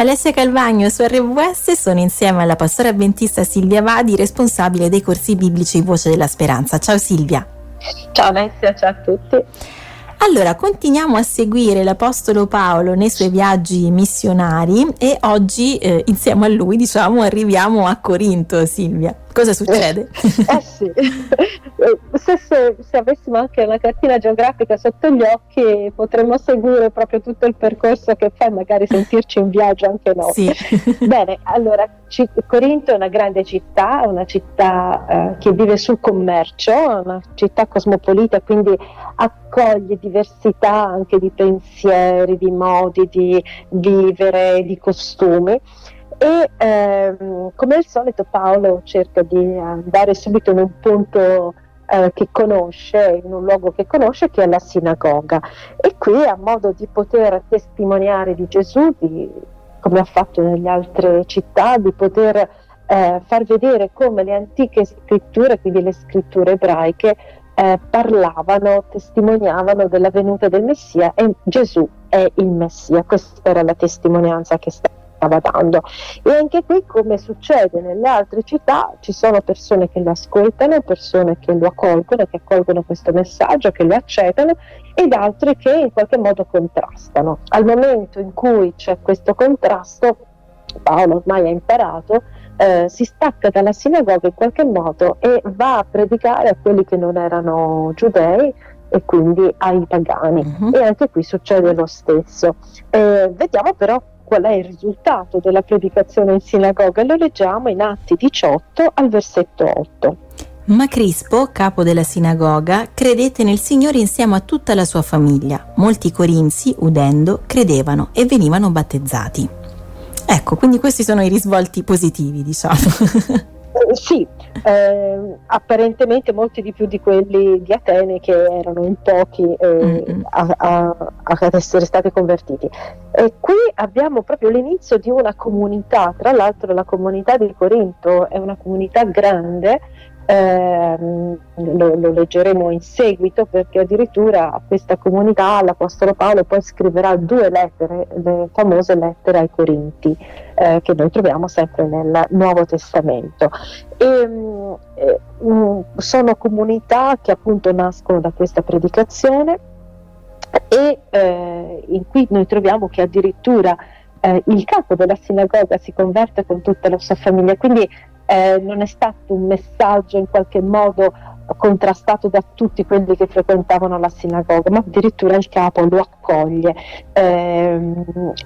Alessia Calvagno su RWS sono insieme alla pastora avventista Silvia Vadi, responsabile dei corsi biblici Voce della Speranza. Ciao Silvia. Ciao Alessia, ciao a tutti. Allora, continuiamo a seguire l'Apostolo Paolo nei suoi viaggi missionari e oggi eh, insieme a lui, diciamo, arriviamo a Corinto, Silvia. Cosa succede? Eh sì, se, se, se, avessimo anche una cartina geografica sotto gli occhi potremmo seguire proprio tutto il percorso che fa e magari sentirci in viaggio anche noi. Sì. Bene, allora C- Corinto è una grande città, una città eh, che vive sul commercio, una città cosmopolita, quindi accoglie diversità anche di pensieri, di modi di vivere, di costumi e ehm, come al solito Paolo cerca di andare subito in un punto eh, che conosce, in un luogo che conosce che è la sinagoga e qui a modo di poter testimoniare di Gesù, di, come ha fatto nelle altre città, di poter eh, far vedere come le antiche scritture, quindi le scritture ebraiche, eh, parlavano, testimoniavano della venuta del Messia e Gesù è il Messia. Questa era la testimonianza che stava stava dando. E anche qui, come succede nelle altre città, ci sono persone che lo ascoltano, persone che lo accolgono, che accolgono questo messaggio, che lo accettano, ed altre che in qualche modo contrastano. Al momento in cui c'è questo contrasto, Paolo ormai ha imparato, eh, si stacca dalla sinagoga in qualche modo e va a predicare a quelli che non erano giudei e quindi ai pagani. Uh-huh. E anche qui succede lo stesso. Eh, vediamo però qual è il risultato della predicazione in sinagoga, lo leggiamo in Atti 18 al versetto 8. Ma Crispo, capo della sinagoga, credette nel Signore insieme a tutta la sua famiglia. Molti corinzi, udendo, credevano e venivano battezzati. Ecco, quindi questi sono i risvolti positivi, diciamo. Sì, eh, apparentemente molti di più di quelli di Atene che erano in pochi eh, a, a, ad essere stati convertiti. E qui abbiamo proprio l'inizio di una comunità, tra l'altro la comunità di Corinto è una comunità grande Ehm, lo, lo, leggeremo in seguito perché addirittura questa comunità l'Apostolo Paolo poi scriverà due lettere, le famose lettere ai Corinti, eh, che noi troviamo sempre nel Nuovo Testamento. E, mm, eh, mm, sono comunità che appunto nascono da questa predicazione e eh, in cui noi troviamo che addirittura eh, il capo della sinagoga si converte con tutta la sua famiglia, quindi eh, non è stato un messaggio in qualche modo contrastato da tutti quelli che frequentavano la sinagoga, ma addirittura il capo lo accoglie. Eh,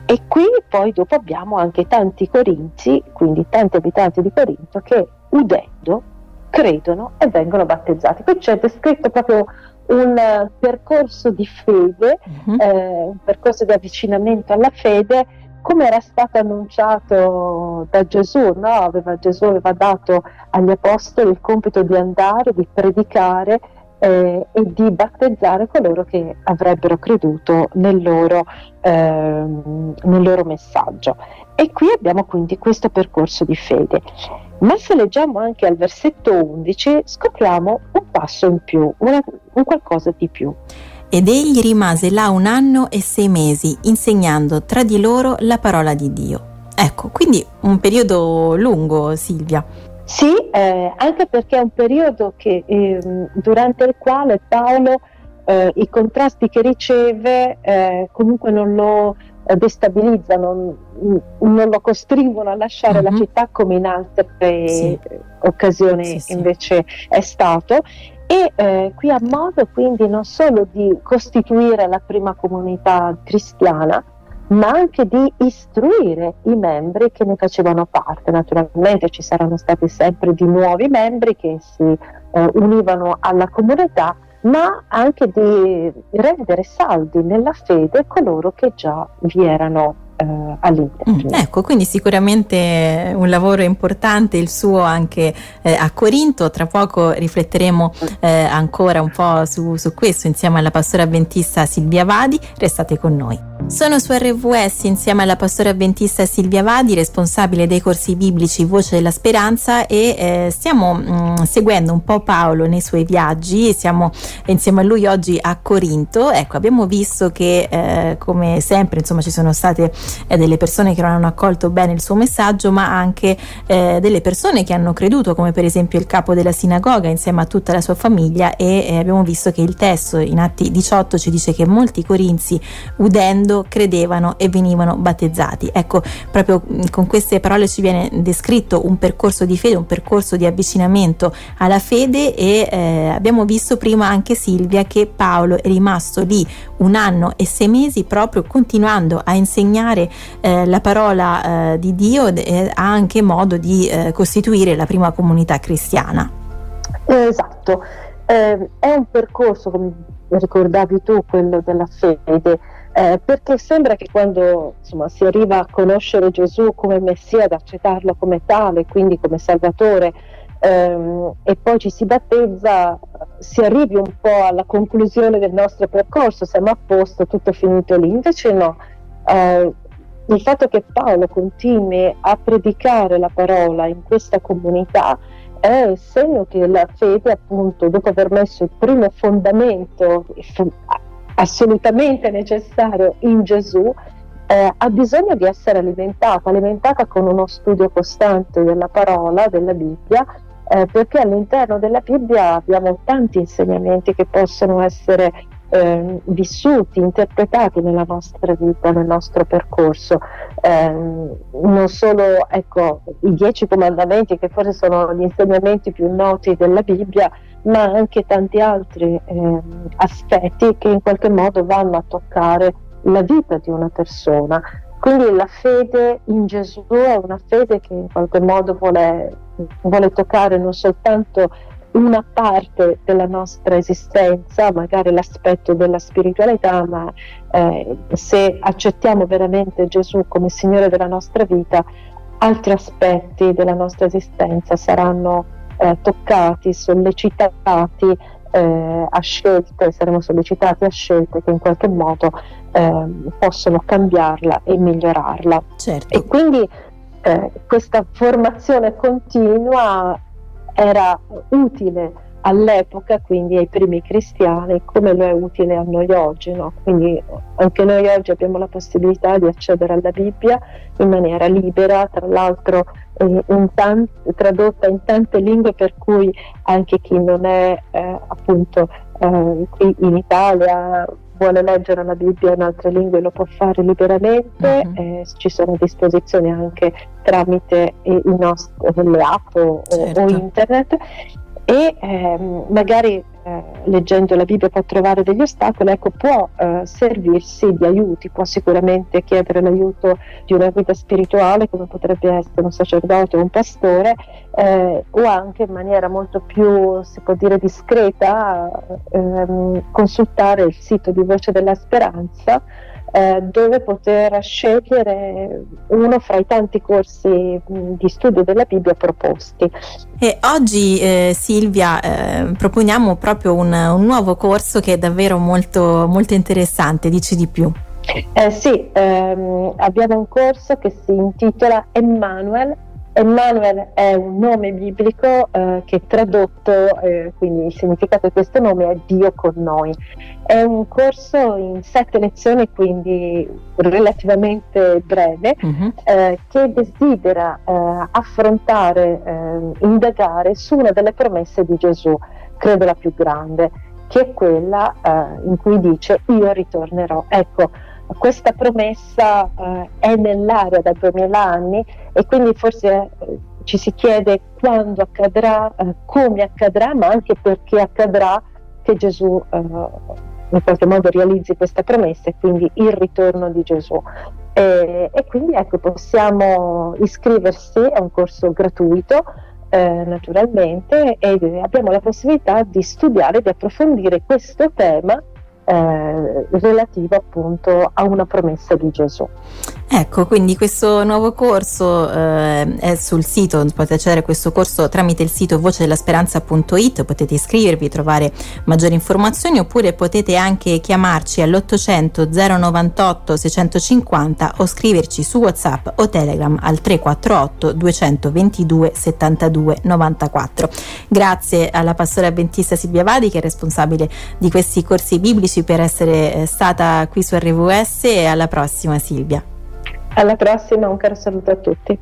e qui poi dopo abbiamo anche tanti corinzi, quindi tanti abitanti di Corinto, che udendo credono e vengono battezzati. Qui c'è descritto proprio un percorso di fede, uh-huh. eh, un percorso di avvicinamento alla fede come era stato annunciato da Gesù, no? aveva, Gesù aveva dato agli apostoli il compito di andare, di predicare eh, e di battezzare coloro che avrebbero creduto nel loro, eh, nel loro messaggio. E qui abbiamo quindi questo percorso di fede. Ma se leggiamo anche al versetto 11 scopriamo un passo in più, una, un qualcosa di più ed egli rimase là un anno e sei mesi insegnando tra di loro la parola di Dio. Ecco, quindi un periodo lungo, Silvia. Sì, eh, anche perché è un periodo che, eh, durante il quale Paolo eh, i contrasti che riceve eh, comunque non lo eh, destabilizzano, non lo costringono a lasciare uh-huh. la mhm. città come in altre sì. occasioni sì, sì. invece è stato e eh, qui ha modo quindi non solo di costituire la prima comunità cristiana, ma anche di istruire i membri che ne facevano parte. Naturalmente ci saranno stati sempre di nuovi membri che si eh, univano alla comunità, ma anche di rendere saldi nella fede coloro che già vi erano eh, all'interno. Mm, ecco, quindi sicuramente un lavoro importante il suo anche eh, a Corinto. Tra poco rifletteremo eh, ancora un po' su, su questo insieme alla pastora avventista Silvia Vadi. Restate con noi. Sono su RVS insieme alla pastora avventista Silvia Vadi, responsabile dei corsi biblici Voce della Speranza e eh, stiamo mh, mm, seguendo un po' Paolo nei suoi viaggi, siamo insieme a lui oggi a Corinto. Ecco, abbiamo visto che eh, come sempre insomma ci sono state eh, delle persone che non hanno accolto bene il suo messaggio, ma anche eh, delle persone che hanno creduto, come per esempio il capo della sinagoga insieme a tutta la sua famiglia e eh, abbiamo visto che il testo in Atti 18 ci dice che molti corinzi udendo credevano e venivano battezzati. Ecco, proprio con queste parole ci viene descritto un percorso di fede, un percorso di avvicinamento alla fede e eh, abbiamo visto prima anche Silvia che Paolo è rimasto lì un anno e sei mesi proprio continuando a insegnare eh, la parola eh, di Dio e ha anche modo di eh, costituire la prima comunità cristiana. Esatto, eh, è un percorso, come ricordavi tu, quello della fede, eh, perché sembra che quando insomma, si arriva a conoscere Gesù come Messia, ad accettarlo come tale, quindi come Salvatore, ehm, e poi ci si battezza, si arrivi un po' alla conclusione del nostro percorso, siamo a posto, tutto finito lì. Invece no, eh, il fatto che Paolo continui a predicare la parola in questa comunità è segno che la fede, appunto, dopo aver messo il primo fondamento assolutamente necessario in Gesù, eh, ha bisogno di essere alimentata, alimentata con uno studio costante della parola, della Bibbia, eh, perché all'interno della Bibbia abbiamo tanti insegnamenti che possono essere eh, vissuti, interpretati nella nostra vita, nel nostro percorso. Eh, non solo ecco, i dieci comandamenti, che forse sono gli insegnamenti più noti della Bibbia, ma anche tanti altri eh, aspetti che in qualche modo vanno a toccare la vita di una persona. Quindi la fede in Gesù è una fede che in qualche modo vuole, vuole toccare non soltanto una parte della nostra esistenza, magari l'aspetto della spiritualità, ma eh, se accettiamo veramente Gesù come Signore della nostra vita, altri aspetti della nostra esistenza saranno eh, toccati, sollecitati eh, a scelte, saremo sollecitati a scelte che in qualche modo eh, possono cambiarla e migliorarla. Certo. E quindi eh, questa formazione continua era utile all'epoca, quindi ai primi cristiani, come lo è utile a noi oggi. No? Quindi anche noi oggi abbiamo la possibilità di accedere alla Bibbia in maniera libera, tra l'altro eh, in tan- tradotta in tante lingue per cui anche chi non è eh, appunto eh, qui in Italia vuole leggere la Bibbia in altre lingue lo può fare liberamente, uh-huh. ci sono disposizioni anche tramite i nostri, le app o, certo. o internet e ehm, magari eh, leggendo la Bibbia può trovare degli ostacoli, ecco, può eh, servirsi di aiuti, può sicuramente chiedere l'aiuto di una guida spirituale come potrebbe essere un sacerdote o un pastore eh, o anche in maniera molto più, si può dire, discreta ehm, consultare il sito di Voce della Speranza eh, dove poter scegliere uno fra i tanti corsi mh, di studio della Bibbia proposti. E oggi eh, Silvia eh, proponiamo proprio un, un, nuovo corso che è davvero molto, molto interessante, dici di più. Eh, sì, ehm, abbiamo un corso che si intitola Emmanuel Emmanuel è un nome biblico eh, che tradotto, eh, quindi il significato di questo nome è Dio con noi. È un corso in sette lezioni, quindi relativamente breve, uh-huh. eh, che desidera eh, affrontare, eh, indagare su una delle promesse di Gesù, credo la più grande, che è quella eh, in cui dice io ritornerò. Ecco, questa promessa eh, è nell'aria da 2000 anni e quindi forse eh, ci si chiede quando accadrà, eh, come accadrà, ma anche perché accadrà che Gesù eh, in qualche modo realizzi questa promessa e quindi il ritorno di Gesù. E, e quindi ecco, possiamo iscriversi a un corso gratuito. Eh, naturalmente e abbiamo la possibilità di studiare, di approfondire questo tema eh, relativo appunto a una promessa di Gesù. Ecco, quindi questo nuovo corso eh, è sul sito, potete accedere a questo corso tramite il sito voce della speranza.it, potete iscrivervi, trovare maggiori informazioni oppure potete anche chiamarci all'800 098 650 o scriverci su WhatsApp o Telegram al 348 222 72 94. Grazie alla pastora avventista Silvia Vadi che è responsabile di questi corsi biblici per essere eh, stata qui su RVS e alla prossima Silvia. Alla prossima, un caro saluto a tutti.